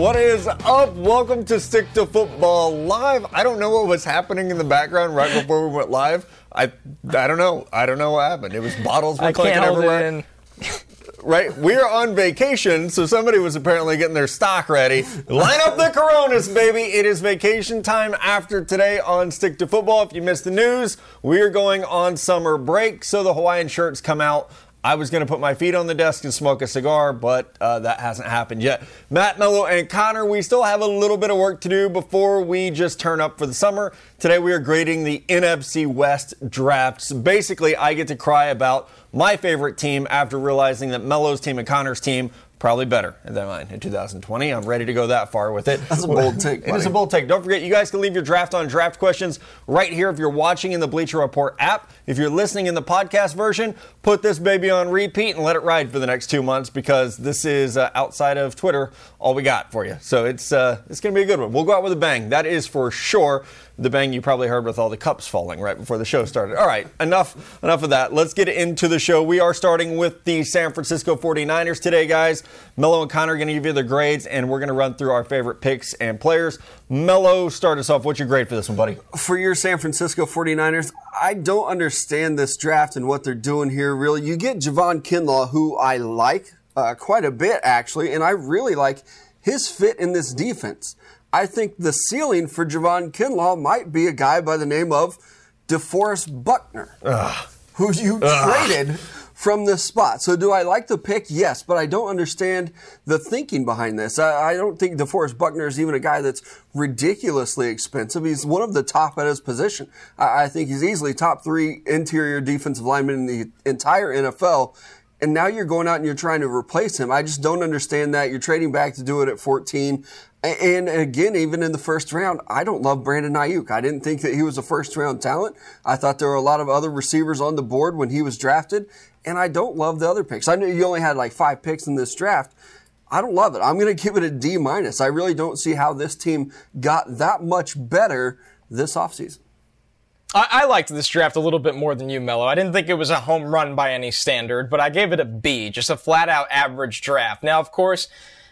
What is up? Welcome to Stick to Football Live. I don't know what was happening in the background right before we went live. I I don't know. I don't know what happened. It was bottles were clinking everywhere. Right? We're on vacation, so somebody was apparently getting their stock ready. Line up the Coronas, baby. It is vacation time after today on Stick to Football. If you missed the news, we are going on summer break, so the Hawaiian shirts come out. I was going to put my feet on the desk and smoke a cigar, but uh, that hasn't happened yet. Matt Mello and Connor, we still have a little bit of work to do before we just turn up for the summer. Today we are grading the NFC West drafts. Basically, I get to cry about my favorite team after realizing that Mello's team and Connor's team probably better than mine in 2020. I'm ready to go that far with it. That's a bold take, It is a bold take. Don't forget, you guys can leave your draft on draft questions right here if you're watching in the Bleacher Report app. If you're listening in the podcast version, put this baby on repeat and let it ride for the next two months because this is uh, outside of Twitter all we got for you. So it's uh, it's going to be a good one. We'll go out with a bang. That is for sure. The bang you probably heard with all the cups falling right before the show started. All right, enough enough of that. Let's get into the show. We are starting with the San Francisco 49ers today, guys. Mello and Connor are going to give you the grades, and we're going to run through our favorite picks and players. Mello, start us off. What's your grade for this one, buddy? for your San Francisco 49ers, I don't understand this draft and what they're doing here, really. You get Javon Kinlaw, who I like uh, quite a bit, actually, and I really like his fit in this defense. I think the ceiling for Javon Kinlaw might be a guy by the name of DeForest Buckner, who you traded from this spot. So do I like the pick? Yes, but I don't understand the thinking behind this. I, I don't think DeForest Buckner is even a guy that's ridiculously expensive. He's one of the top at his position. I, I think he's easily top three interior defensive lineman in the entire NFL. And now you're going out and you're trying to replace him. I just don't understand that. You're trading back to do it at 14. And again, even in the first round, I don't love Brandon Aiyuk. I didn't think that he was a first round talent. I thought there were a lot of other receivers on the board when he was drafted. And I don't love the other picks. I know you only had like five picks in this draft. I don't love it. I'm going to give it a D minus. I really don't see how this team got that much better this offseason. I, I liked this draft a little bit more than you, Mello. I didn't think it was a home run by any standard, but I gave it a B, just a flat out average draft. Now, of course,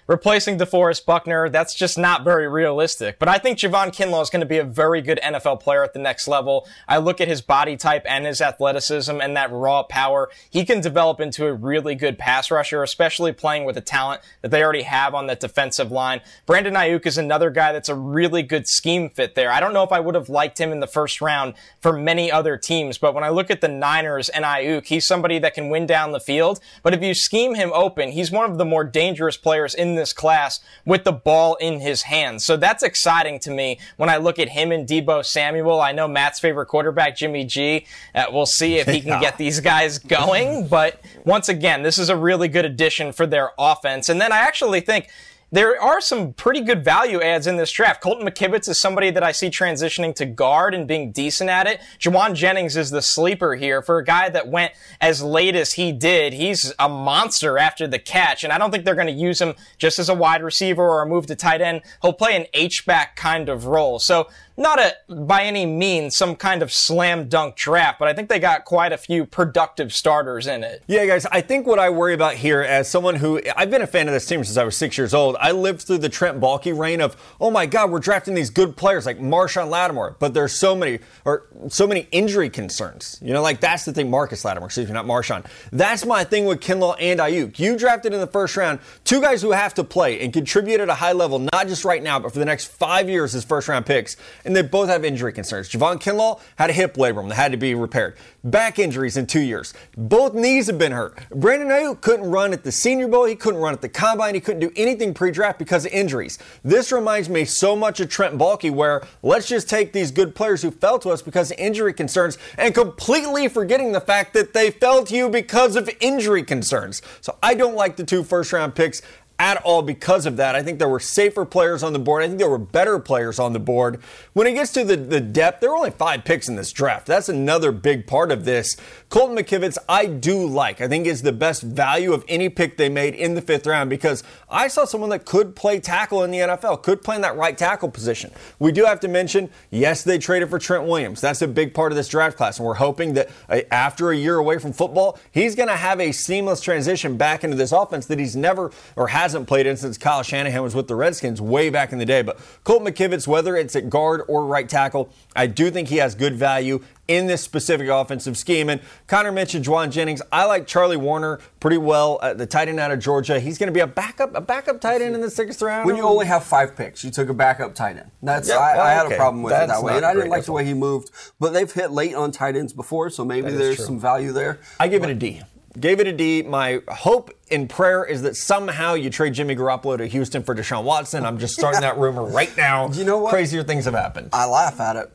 replacing DeForest Buckner, that's just not very realistic. But I think Javon Kinlaw is going to be a very good NFL player at the next level. I look at his body type and his athleticism and that raw power. He can develop into a really good pass rusher, especially playing with the talent that they already have on that defensive line. Brandon Aiyuk is another guy that's a really good scheme fit there. I don't know if I would have liked him in the first round for many other teams, but when I look at the Niners and Aiyuk, he's somebody that can win down the field. But if you scheme him open, he's one of the more dangerous players in this class with the ball in his hands. So that's exciting to me when I look at him and Deebo Samuel. I know Matt's favorite quarterback, Jimmy G. Uh, we'll see if he can get these guys going. But once again, this is a really good addition for their offense. And then I actually think there are some pretty good value adds in this draft. Colton McKivitz is somebody that I see transitioning to guard and being decent at it. Jauan Jennings is the sleeper here for a guy that went as late as he did. He's a monster after the catch, and I don't think they're going to use him just as a wide receiver or a move to tight end. He'll play an H-back kind of role. So not a, by any means, some kind of slam dunk draft, but I think they got quite a few productive starters in it. Yeah, guys, I think what I worry about here as someone who I've been a fan of this team since I was six years old. I lived through the Trent Baalke reign of, oh my God, we're drafting these good players like Marshawn Lattimore, but there's so many or so many injury concerns. You know, like that's the thing, Marcus Lattimore, excuse me, not Marshawn. That's my thing with Kinlaw and Aiyuk. You drafted in the first round two guys who have to play and contribute at a high level, not just right now, but for the next five years as first round picks, and they both have injury concerns. Javon Kinlaw had a hip labrum that had to be repaired. Back injuries in two years. Both knees have been hurt. Brandon Aiyuk couldn't run at the Senior Bowl. He couldn't run at the Combine. He couldn't do anything pre-draft because of injuries. This reminds me so much of Trent Baalke, where let's just take these good players who fell to us because of injury concerns and completely forgetting the fact that they fell to you because of injury concerns. So I don't like the two first-round picks at all because of that. I think there were safer players on the board. I think there were better players on the board. When it gets to the, the depth, there were only five picks in this draft. That's another big part of this. Colton McKivitz, I do like. I think is the best value of any pick they made in the fifth round because I saw someone that could play tackle in the NFL, could play in that right tackle position. We do have to mention, yes, they traded for Trent Williams. That's a big part of this draft class, and we're hoping that uh, after a year away from football, he's going to have a seamless transition back into this offense that he's never or has hasn't played in since Kyle Shanahan was with the Redskins way back in the day. But Colt McKivitz, whether it's at guard or right tackle, I do think he has good value in this specific offensive scheme. And Connor mentioned Jauan Jennings. I like Charlie Woerner pretty well at the tight end out of Georgia. He's going to be a backup, a backup tight end in the sixth round. When you only have five picks, you took a backup tight end. That's Yeah, I, well, I had okay. a problem with That's it that way, and I didn't like the way he moved. But they've hit late on tight ends before, so maybe there's true. some value there. I give it a D. Gave it a D. My hope and prayer is that somehow you trade Jimmy Garoppolo to Houston for Deshaun Watson. I'm just starting that rumor right now. You know what? Crazier things have happened. I laugh at it,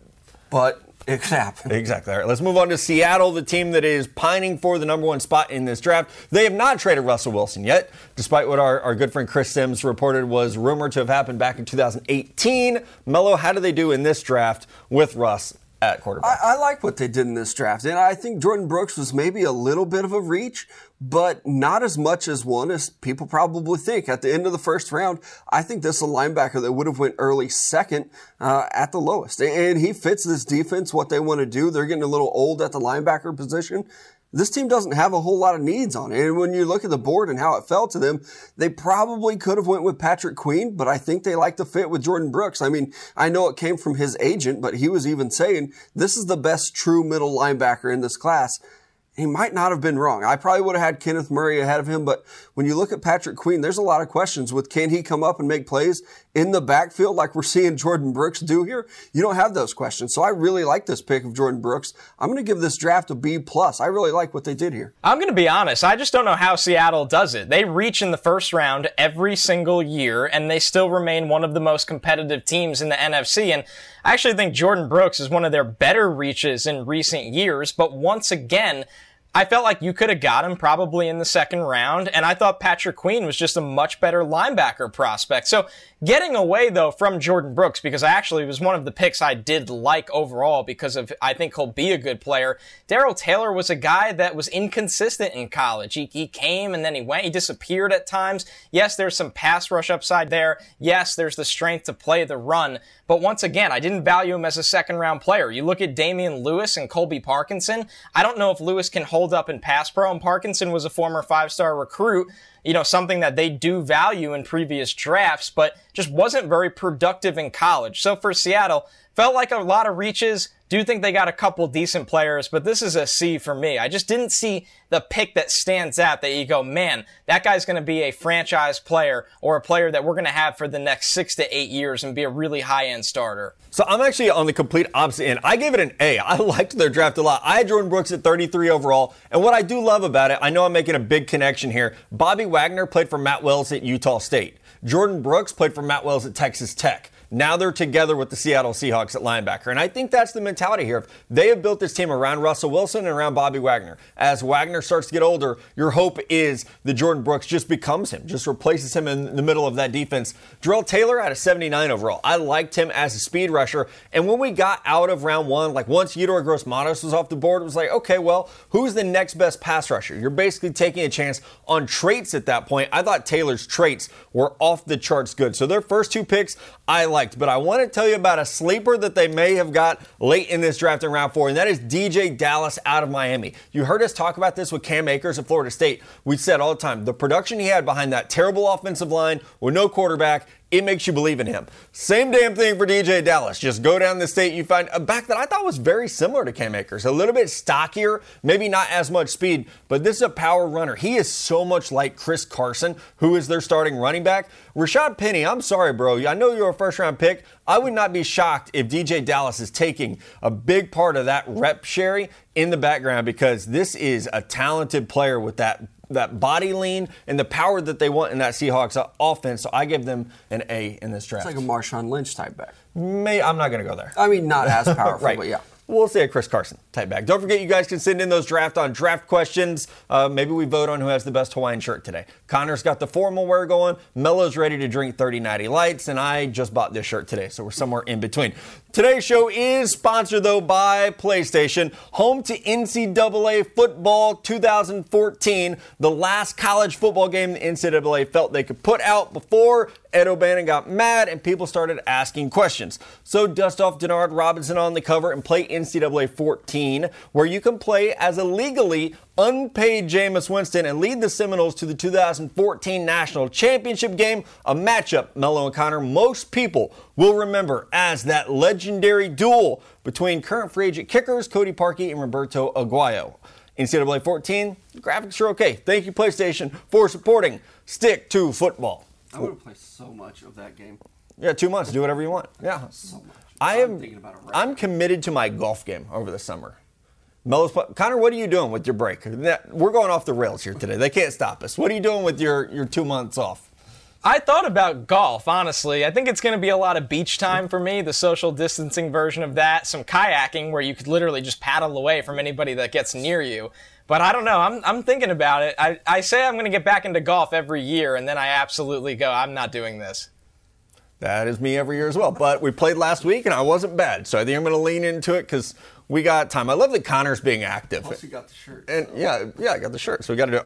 but it could happen. Exactly. All right, let's move on to Seattle, the team that is pining for the number one spot in this draft. They have not traded Russell Wilson yet, despite what our, our good friend Chris Sims reported was rumored to have happened back in 2018. Mello, how do they do in this draft with Russ at quarterback? I, I like what they did in this draft, and I think Jordyn Brooks was maybe a little bit of a reach, but not as much as one as people probably think. At the end of the first round, I think this is a linebacker that would have went early second uh, at the lowest, and he fits this defense what they want to do. They're getting a little old at the linebacker position. This team doesn't have a whole lot of needs on it. And when you look at the board and how it fell to them, they probably could have went with Patrick Queen, but I think they like the fit with Jordyn Brooks. I mean, I know it came from his agent, but he was even saying this is the best true middle linebacker in this class. He might not have been wrong. I probably would have had Kenneth Murray ahead of him, but when you look at Patrick Queen, there's a lot of questions with can he come up and make plays in the backfield like we're seeing Jordyn Brooks do here? You don't have those questions. So I really like this pick of Jordyn Brooks. I'm going to give this draft a B plus. I really like what they did here. I'm going to be honest. I just don't know how Seattle does it. They reach in the first round every single year, and they still remain one of the most competitive teams in the NFC. And I actually think Jordyn Brooks is one of their better reaches in recent years. But once again, I felt like you could have got him probably in the second round, and I thought Patrick Queen was just a much better linebacker prospect. So getting away though from Jordyn Brooks, because I actually was one of the picks I did like overall because of I think he'll be a good player. Darrell Taylor was a guy that was inconsistent in college. He, he came and then he went, he disappeared at times. Yes, there's some pass rush upside there. Yes, there's the strength to play the run. But once again, I didn't value him as a second round player. You look at Damien Lewis and Colby Parkinson. I don't know if Lewis can hold up in pass pro, and Parkinson was a former five star recruit. You know, something that they do value in previous drafts, but just wasn't very productive in college. So for Seattle, felt like a lot of reaches. Do think they got a couple decent players, but this is a C for me. I just didn't see the pick that stands out that you go, man, that guy's going to be a franchise player or a player that we're going to have for the next six to eight years and be a really high end starter. So I'm actually on the complete opposite end. I gave it an A. I liked their draft a lot. I had Jordyn Brooks at 33 overall. And what I do love about it, I know I'm making a big connection here. Bobby Wagner played for Matt Wells at Utah State. Jordyn Brooks played for Matt Wells at Texas Tech. Now they're together with the Seattle Seahawks at linebacker. And I think that's the mentality here. They have built this team around Russell Wilson and around Bobby Wagner. As Wagner starts to get older, your hope is that Jordyn Brooks just becomes him, just replaces him in the middle of that defense. Darrell Taylor had a 79 overall. I liked him as a speed rusher. And when we got out of round one, like once Yetur Gross Matos was off the board, it was like, okay, well, who's the next best pass rusher? You're basically taking a chance on traits at that point. I thought Taylor's traits were off the charts good. So their first two picks, I liked. But I want to tell you about a sleeper that they may have got late in this draft in round four, and that is DeeJay Dallas out of Miami. You heard us talk about this with Cam Akers at Florida State. We said all the time the production he had behind that terrible offensive line with no quarterback it makes you believe in him. Same damn thing for DeeJay Dallas. Just go down the state, you find a back that I thought was very similar to Cam Akers. A little bit stockier, maybe not as much speed, but this is a power runner. He is so much like Chris Carson, who is their starting running back. Rashaad Penny, I'm sorry, bro. I know you're a first round pick. I would not be shocked if DeeJay Dallas is taking a big part of that rep sherry in the background because this is a talented player with that that body lean and the power that they want in that Seahawks offense. So I give them an A in this draft. It's like a Marshawn Lynch type back. May, I'm not going to go there. I mean, not as powerful, right. but yeah. We'll say a Chris Carson type back. Don't forget, you guys can send in those draft on draft questions. Uh, maybe we vote on who has the best Hawaiian shirt today. Connor's got the formal wear going. Mello's ready to drink 30 Natty Lights, and I just bought this shirt today, so we're somewhere in between. Today's show is sponsored, though, by PlayStation, home to NCAA football 2014, the last college football game the NCAA felt they could put out before Ed O'Bannon got mad and people started asking questions. So dust off Denard Robinson on the cover and play NCAA 14, where you can play as a legally unpaid Jameis Winston and lead the Seminoles to the 2014 National Championship game, a matchup, Mello and Connor, most people will remember as that legendary duel between current free agent kickers Cody Parkey and Roberto Aguayo. NCAA 14, graphics are okay. Thank you, PlayStation, for supporting Stick to Football. I would have played so much of that game. Yeah, two months. Do whatever you want. Yeah. So much. I I'm am. thinking about it right I'm committed to my golf game over the summer. Mello's, Connor, what are you doing with your break? We're going off the rails here today. They can't stop us. What are you doing with your, your two months off? I thought about golf, honestly. I think it's going to be a lot of beach time for me, the social distancing version of that. Some kayaking where you could literally just paddle away from anybody that gets near you. But I don't know. I'm, I'm thinking about it. I, I say I'm going to get back into golf every year, and then I absolutely go, I'm not doing this. That is me every year as well. But we played last week and I wasn't bad. So I think I'm going to lean into it because we got time. I love that Connor's being active. Plus, you got the shirt. And yeah, yeah, I got the shirt, so we got to do it.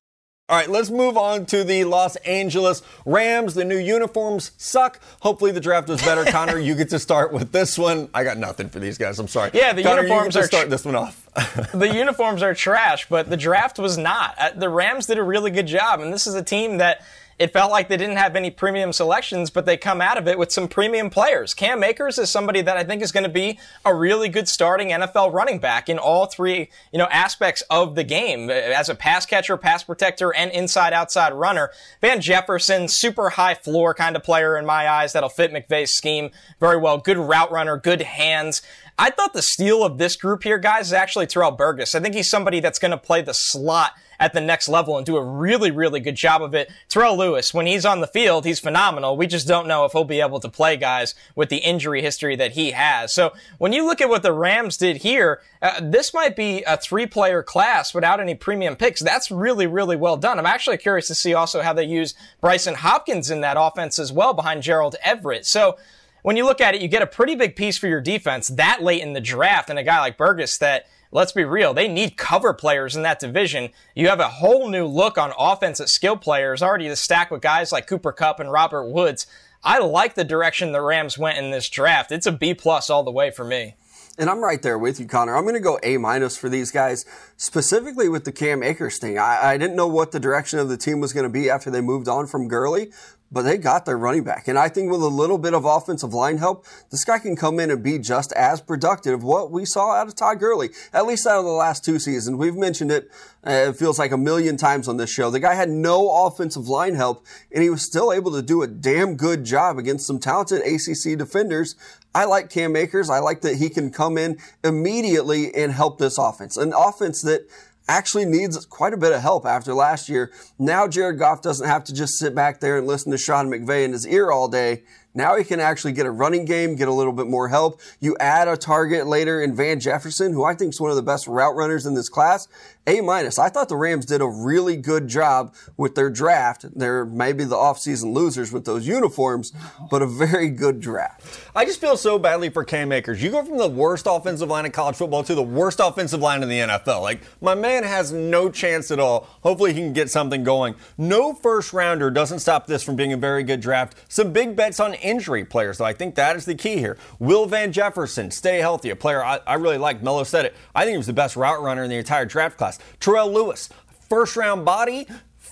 All right, let's move on to the Los Angeles Rams. The new uniforms suck. Hopefully, the draft was better. Connor, you get to start with this one. I got nothing for these guys. I'm sorry. Yeah, the Connor, uniforms you get to are start tr- this one off. the uniforms are trash, but the draft was not. Uh, The Rams did a really good job, and this is a team that it felt like they didn't have any premium selections, but they come out of it with some premium players. Cam Akers is somebody that I think is going to be a really good starting NFL running back in all three, you know, aspects of the game uh, as a pass catcher, pass protector, and inside outside runner. Van Jefferson, super high floor kind of player in my eyes that'll fit McVay's scheme very well. Good route runner, good hands. I thought the steal of this group here, guys, is actually Terrell Burgess. I think he's somebody that's going to play the slot at the next level and do a really, really good job of it. Terrell Lewis, when he's on the field, he's phenomenal. We just don't know if he'll be able to play guys with the injury history that he has. So when you look at what the Rams did here, uh, this might be a three-player class without any premium picks. That's really, really well done. I'm actually curious to see also how they use Brycen Hopkins in that offense as well behind Gerald Everett. So when you look at it, you get a pretty big piece for your defense that late in the draft, and a guy like Burgess that, let's be real, they need cover players in that division. You have a whole new look on offensive skill players, already the stack with guys like Cooper Kupp and Robert Woods. I like the direction the Rams went in this draft. It's a B plus all the way for me. And I'm right there with you, Connor. I'm going to go A minus for these guys, specifically with the Cam Akers thing. I, I didn't know what the direction of the team was going to be after they moved on from Gurley, but they got their running back. And I think with a little bit of offensive line help, this guy can come in and be just as productive what we saw out of Todd Gurley, at least out of the last two seasons. We've mentioned it, uh, it feels like a million times on this show. The guy had no offensive line help, and he was still able to do a damn good job against some talented ACC defenders. I like Cam Akers. I like that he can come in immediately and help this offense. An offense that actually needs quite a bit of help after last year. Now Jared Goff doesn't have to just sit back there and listen to Sean McVay in his ear all day. Now he can actually get a running game, get a little bit more help. You add a target later in Van Jefferson, who I think is one of the best route runners in this class. A minus. I thought the Rams did a really good job with their draft. They're maybe the offseason losers with those uniforms, but a very good draft. I just feel so badly for Cam Akers. You go from the worst offensive line in college football to the worst offensive line in the NFL. Like, my man has no chance at all. Hopefully, he can get something going. No first rounder doesn't stop this from being a very good draft. Some big bets on injury players, though. I think that is the key here. Will Van Jefferson stay healthy? A player I, I really like. Mello said it. I think he was the best route runner in the entire draft class. Terrell Lewis, first round body,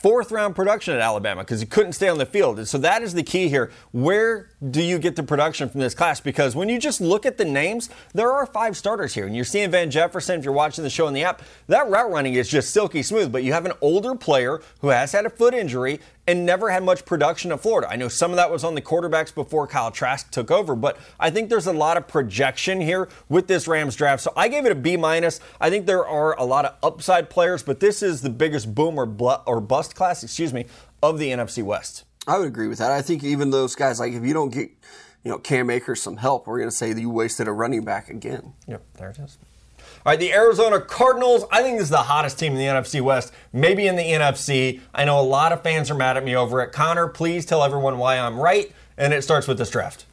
fourth round production at Alabama because he couldn't stay on the field. And so that is the key here. Where do you get the production from this class? Because when you just look at the names, there are five starters here. And you're seeing Van Jefferson, if you're watching the show in the app, that route running is just silky smooth. But you have an older player who has had a foot injury and never had much production at Florida. I know some of that was on the quarterbacks before Kyle Trask took over, but I think there's a lot of projection here with this Rams draft. So I gave it a B minus. I think there are a lot of upside players, but this is the biggest boom or, bl- or bust class, excuse me, of the NFC West. I would agree with that. I think even those guys, like if you don't get, you know, Cam Akers some help, we're going to say that you wasted a running back again. Yep, there it is. All right, the Arizona Cardinals. I think this is the hottest team in the NFC West, maybe in the NFC. I know a lot of fans are mad at me over it. Connor, please tell everyone why I'm right. And it starts with this draft.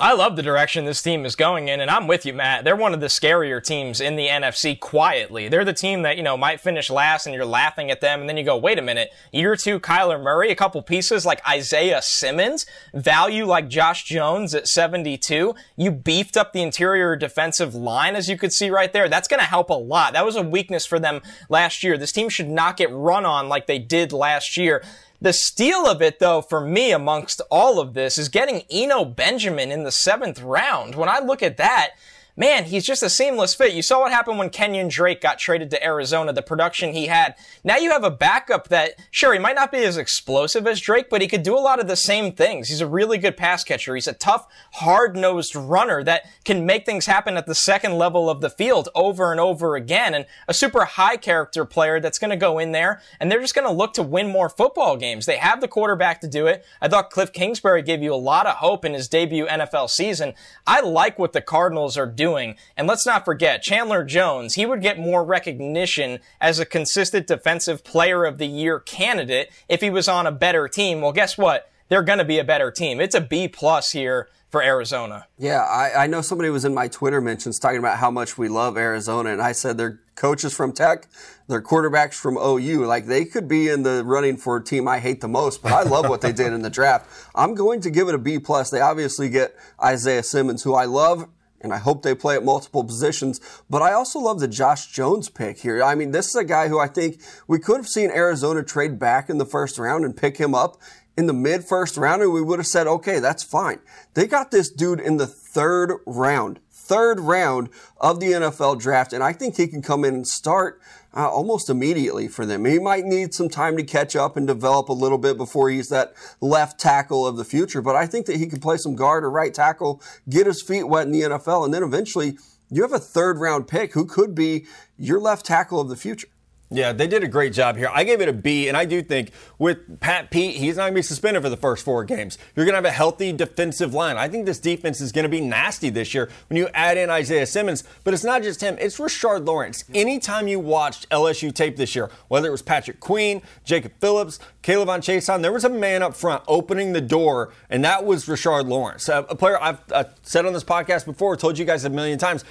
I love the direction this team is going in, and I'm with you, Matt. They're one of the scarier teams in the NFC quietly. They're the team that, you know, might finish last and you're laughing at them, and then you go, wait a minute, year two, Kyler Murray, a couple pieces like Isaiah Simmons, value like Josh Jones at 72. You beefed up the interior defensive line, as you could see right there. That's going to help a lot. That was a weakness for them last year. This team should not get run on like they did last year. The steal of it, though, for me amongst all of this is getting Eno Benjamin in the seventh round. When I look at that, man, he's just a seamless fit. You saw what happened when Kenyon Drake got traded to Arizona, the production he had. Now you have a backup that, sure, he might not be as explosive as Drake, but he could do a lot of the same things. He's a really good pass catcher. He's a tough, hard-nosed runner that can make things happen at the second level of the field over and over again. And a super high character player that's going to go in there and they're just going to look to win more football games. They have the quarterback to do it. I thought Cliff Kingsbury gave you a lot of hope in his debut NFL season. I like what the Cardinals are doing doing. And let's not forget, Chandler Jones, he would get more recognition as a consistent defensive player of the year candidate if he was on a better team. Well, guess what? They're going to be a better team. It's a B plus here for Arizona. Yeah, I, I, know somebody was in my Twitter mentions talking about how much we love Arizona, and I said their coaches from Tech, their quarterbacks from OU, like they could be in the running for a team I hate the most, but I love what they did in the draft. I'm going to give it a B plus. They obviously get Isaiah Simmons, who I love and I hope they play at multiple positions. But I also love the Josh Jones pick here. I mean, this is a guy who I think we could have seen Arizona trade back in the first round and pick him up in the mid first round, and we would have said, okay, that's fine. They got this dude in the third round, third round of the NFL draft, and I think he can come in and start uh, almost immediately for them. He might need some time to catch up and develop a little bit before he's that left tackle of the future. But I think that he can play some guard or right tackle, get his feet wet in the NFL, and then eventually you have a third round pick who could be your left tackle of the future. Yeah, they did a great job here. I gave it a B, and I do think with Pat Pete, he's not going to be suspended for the first four games. You're going to have a healthy defensive line. I think this defense is going to be nasty this year when you add in Isaiah Simmons. But it's not just him, it's Rashard Lawrence. Anytime you watched LSU tape this year, whether it was Patrick Queen, Jacob Phillips, K'Lavon Chaisson, there was a man up front opening the door, and that was Rashard Lawrence. a player I've said on this podcast before, told you guys a million times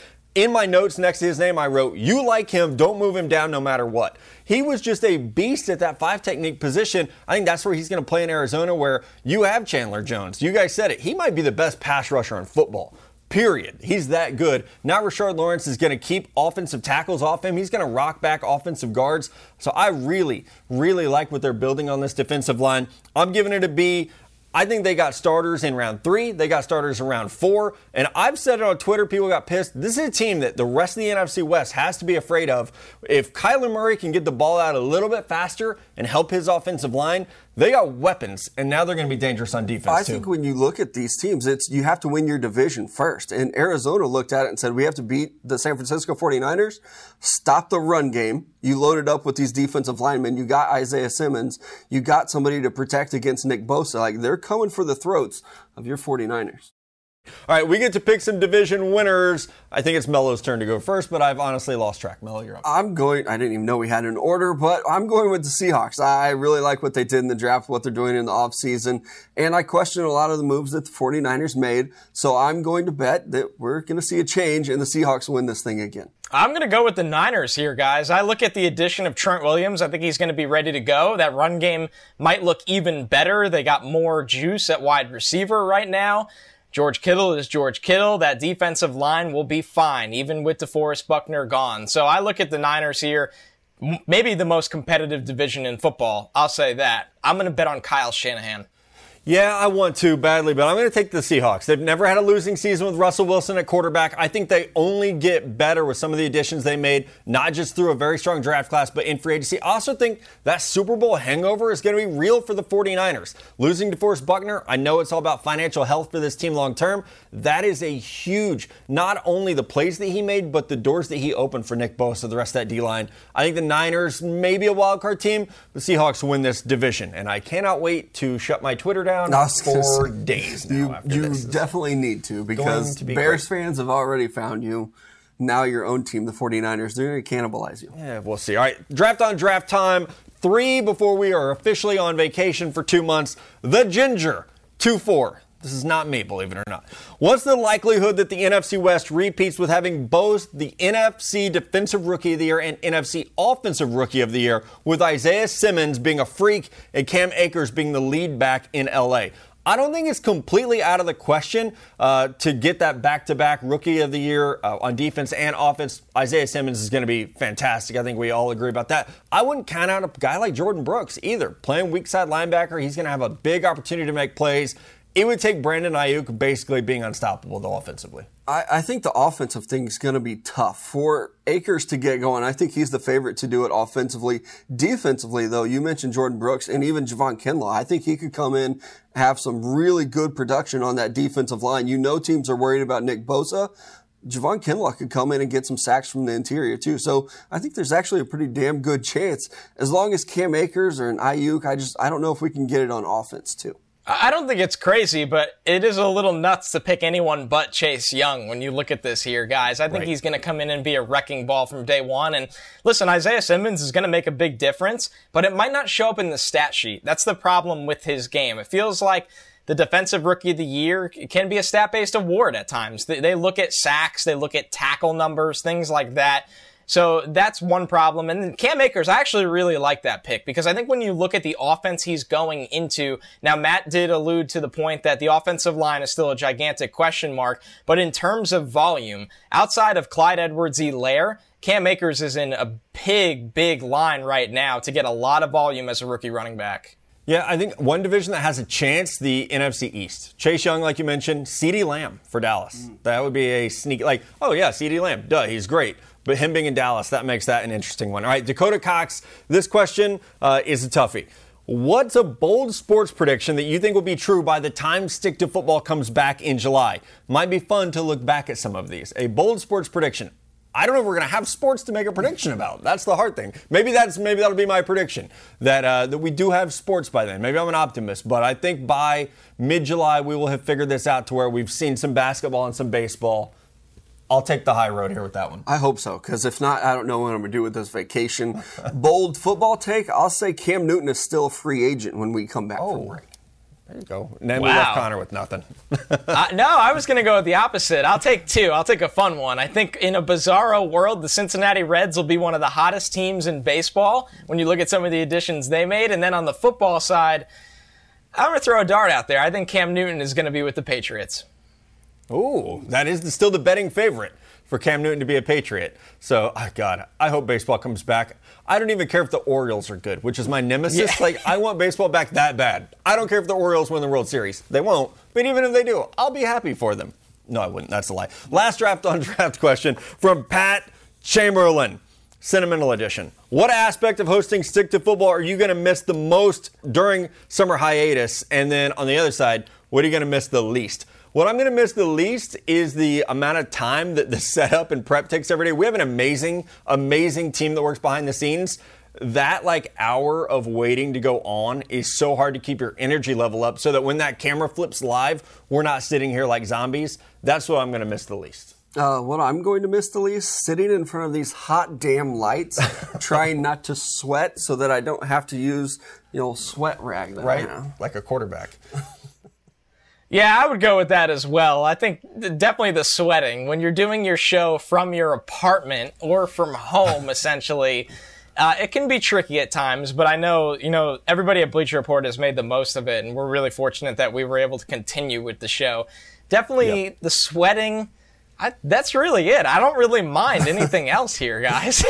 in my notes next to his name, I wrote, You like him, don't move him down no matter what. He was just a beast at that five technique position. I think that's where he's going to play in Arizona, where you have Chandler Jones. You guys said it. He might be the best pass rusher in football. Period. He's that good. Now Rashard Lawrence is going to keep offensive tackles off him. He's going to rock back offensive guards. So I really, really like what they're building on this defensive line. I'm giving it a B. I think they got starters in round three. They got starters in round four. And I've said it on Twitter. People got pissed. This is a team that the rest of the NFC West has to be afraid of. If Kyler Murray can get the ball out a little bit faster and help his offensive line, they got weapons, and now they're going to be dangerous on defense. I too. think when you look at these teams, it's you have to win your division first. And Arizona looked at it and said, we have to beat the San Francisco 49ers, stop the run game. You loaded up with these defensive linemen. You got Isaiah Simmons. You got somebody to protect against Nick Bosa. Like they're coming for the throats of your 49ers. All right, we get to pick some division winners. I think it's Mello's turn to go first, but I've honestly lost track. Mello, you're up. I'm going, I didn't even know we had an order, but I'm going with the Seahawks. I really like what they did in the draft, what they're doing in the offseason, and I question a lot of the moves that the 49ers made. So I'm going to bet that we're going to see a change and the Seahawks win this thing again. I'm going to go with the Niners here, guys. I look at the addition of Trent Williams. I think he's going to be ready to go. That run game might look even better. They got more juice at wide receiver right now. George Kittle is George Kittle. That defensive line will be fine, even with DeForest Buckner gone. So I look at the Niners here, maybe the most competitive division in football. I'll say that. I'm going to bet on Kyle Shanahan. Yeah, I want to badly, but I'm going to take the Seahawks. They've never had a losing season with Russell Wilson at quarterback. I think they only get better with some of the additions they made, not just through a very strong draft class, but in free agency. I also think that Super Bowl hangover is going to be real for the 49ers. Losing DeForest Buckner, I know it's all about financial health for this team long term. That is a huge, not only the plays that he made, but the doors that he opened for Nick Bosa, the rest of that D line. I think the Niners may be a wild card team. The Seahawks win this division, and I cannot wait to shut my Twitter down down for days now. You, you definitely need to because to be Bears great. fans have already found you. Now your own team, the 49ers, they're going to cannibalize you. Yeah, we'll see. All right, draft on draft time. Three before we are officially on vacation for two months. The Ginger, 2 4. This is not me, believe it or not. What's the likelihood that the NFC West repeats with having both the NFC Defensive Rookie of the Year and NFC Offensive Rookie of the Year, with Isaiah Simmons being a freak and Cam Akers being the lead back in LA? I don't think it's completely out of the question uh, to get that back to back rookie of the year uh, on defense and offense. Isaiah Simmons is going to be fantastic. I think we all agree about that. I wouldn't count out a guy like Jordyn Brooks either. Playing weak side linebacker, he's going to have a big opportunity to make plays. It would take Brandon Aiyuk basically being unstoppable though offensively. I, I think the offensive thing is going to be tough for Akers to get going. I think he's the favorite to do it offensively. Defensively, though, you mentioned Jordyn Brooks and even Javon Kinlaw. I think he could come in, have some really good production on that defensive line. You know, teams are worried about Nick Bosa. Javon Kinlaw could come in and get some sacks from the interior too. So I think there's actually a pretty damn good chance as long as Cam Akers or an Aiyuk. I just I don't know if we can get it on offense too. I don't think it's crazy, but it is a little nuts to pick anyone but Chase Young when you look at this here, guys. I think right. he's going to come in and be a wrecking ball from day one. And listen, Isaiah Simmons is going to make a big difference, but it might not show up in the stat sheet. That's the problem with his game. It feels like the defensive rookie of the year can be a stat based award at times. They, they look at sacks, they look at tackle numbers, things like that. So that's one problem. And then Cam Akers, I actually really like that pick because I think when you look at the offense he's going into, now Matt did allude to the point that the offensive line is still a gigantic question mark, but in terms of volume, outside of Clyde Edwards-Helaire, Cam Akers is in a big, big line right now to get a lot of volume as a rookie running back. Yeah, I think one division that has a chance, the NFC East. Chase Young, like you mentioned, CeeDee Lamb for Dallas. Mm. That would be a sneak, like, oh yeah, CeeDee Lamb, duh, he's great. But him being in Dallas, that makes that an interesting one. All right, Dakota Cox, this question uh, is a toughie. What's a bold sports prediction that you think will be true by the time Stick to Football comes back in July? Might be fun to look back at some of these. A bold sports prediction. I don't know if we're going to have sports to make a prediction about. That's the hard thing. Maybe that's maybe that'll be my prediction that uh, that we do have sports by then. Maybe I'm an optimist, but I think by mid July we will have figured this out to where we've seen some basketball and some baseball I'll take the high road here with that one. I hope so, because if not, I don't know what I'm going to do with this vacation. Bold football take, I'll say Cam Newton is still a free agent when we come back oh. from break. There you go. And then wow. we left Connor with nothing. uh, no, I was going to go with the opposite. I'll take two. I'll take a fun one. I think in a bizarro world, the Cincinnati Reds will be one of the hottest teams in baseball when you look at some of the additions they made. And then on the football side, I'm going to throw a dart out there. I think Cam Newton is going to be with the Patriots. Ooh, that is still the betting favorite for Cam Newton to be a Patriot. So, oh God, I hope baseball comes back. I don't even care if the Orioles are good, which is my nemesis. Yeah. Like, I want baseball back that bad. I don't care if the Orioles win the World Series. They won't. But even if they do, I'll be happy for them. No, I wouldn't. That's a lie. Last draft on draft question from Pat Chamberlain. Sentimental edition. What aspect of hosting Stick to Football are you going to miss the most during summer hiatus? And then on the other side, what are you going to miss the least? What I'm going to miss the least is the amount of time that the setup and prep takes every day. We have an amazing, amazing team that works behind the scenes. That like hour of waiting to go on is so hard to keep your energy level up so that when that camera flips live, we're not sitting here like zombies. That's what I'm going to miss the least. Uh, what I'm going to miss the least, sitting in front of these hot damn lights, trying not to sweat so that I don't have to use, you know, sweat rag. right, like a quarterback. Yeah, I would go with that as well. I think definitely the sweating. When you're doing your show from your apartment or from home, essentially, uh, it can be tricky at times, but I know, you know, everybody at Bleacher Report has made the most of it, and we're really fortunate that we were able to continue with the show. Definitely yep. the sweating, I, that's really it. I don't really mind anything else here, guys.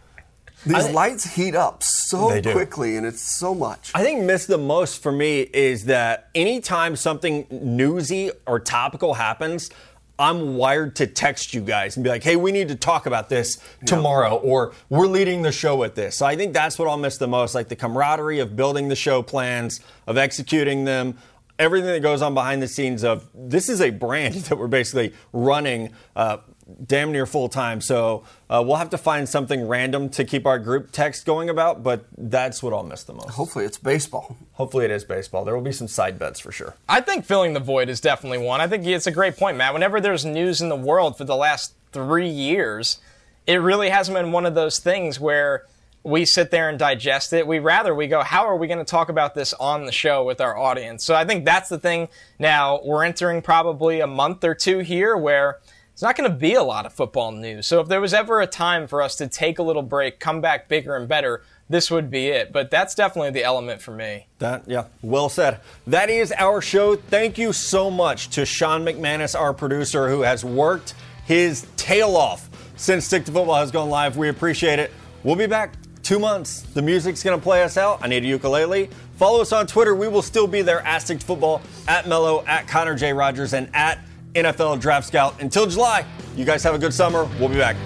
These lights heat up so quickly, and it's so much. I think miss the most for me is that anytime something newsy or topical happens, I'm wired to text you guys and be like, hey, we need to talk about this tomorrow, or we're leading the show with this. So I think that's what I'll miss the most like the camaraderie of building the show plans, of executing them, everything that goes on behind the scenes of this is a brand that we're basically running uh, damn near full time. So uh, we'll have to find something random to keep our group text going about, but that's what I'll miss the most. Hopefully it's baseball. Hopefully it is baseball. There will be some side bets for sure. I think filling the void is definitely one. I think it's a great point, Matt. Whenever there's news in the world for the last three years, it really hasn't been one of those things where we sit there and digest it. We rather we go, how are we going to talk about this on the show with our audience? So I think that's the thing. Now we're entering probably a month or two here where it's not going to be a lot of football news. So if there was ever a time for us to take a little break, come back bigger and better, this would be it. But that's definitely the element for me. That, yeah, well said. That is our show. Thank you so much to Sean McManus, our producer, who has worked his tail off since Stick to Football has gone live. We appreciate it. We'll be back two months. The music's going to play us out. I need a ukulele. Follow us on Twitter. We will still be there at Stick to Football, at Mello, at Connor J. Rogers, and at NFL Draft Scout. Until July, you guys have a good summer. We'll be back.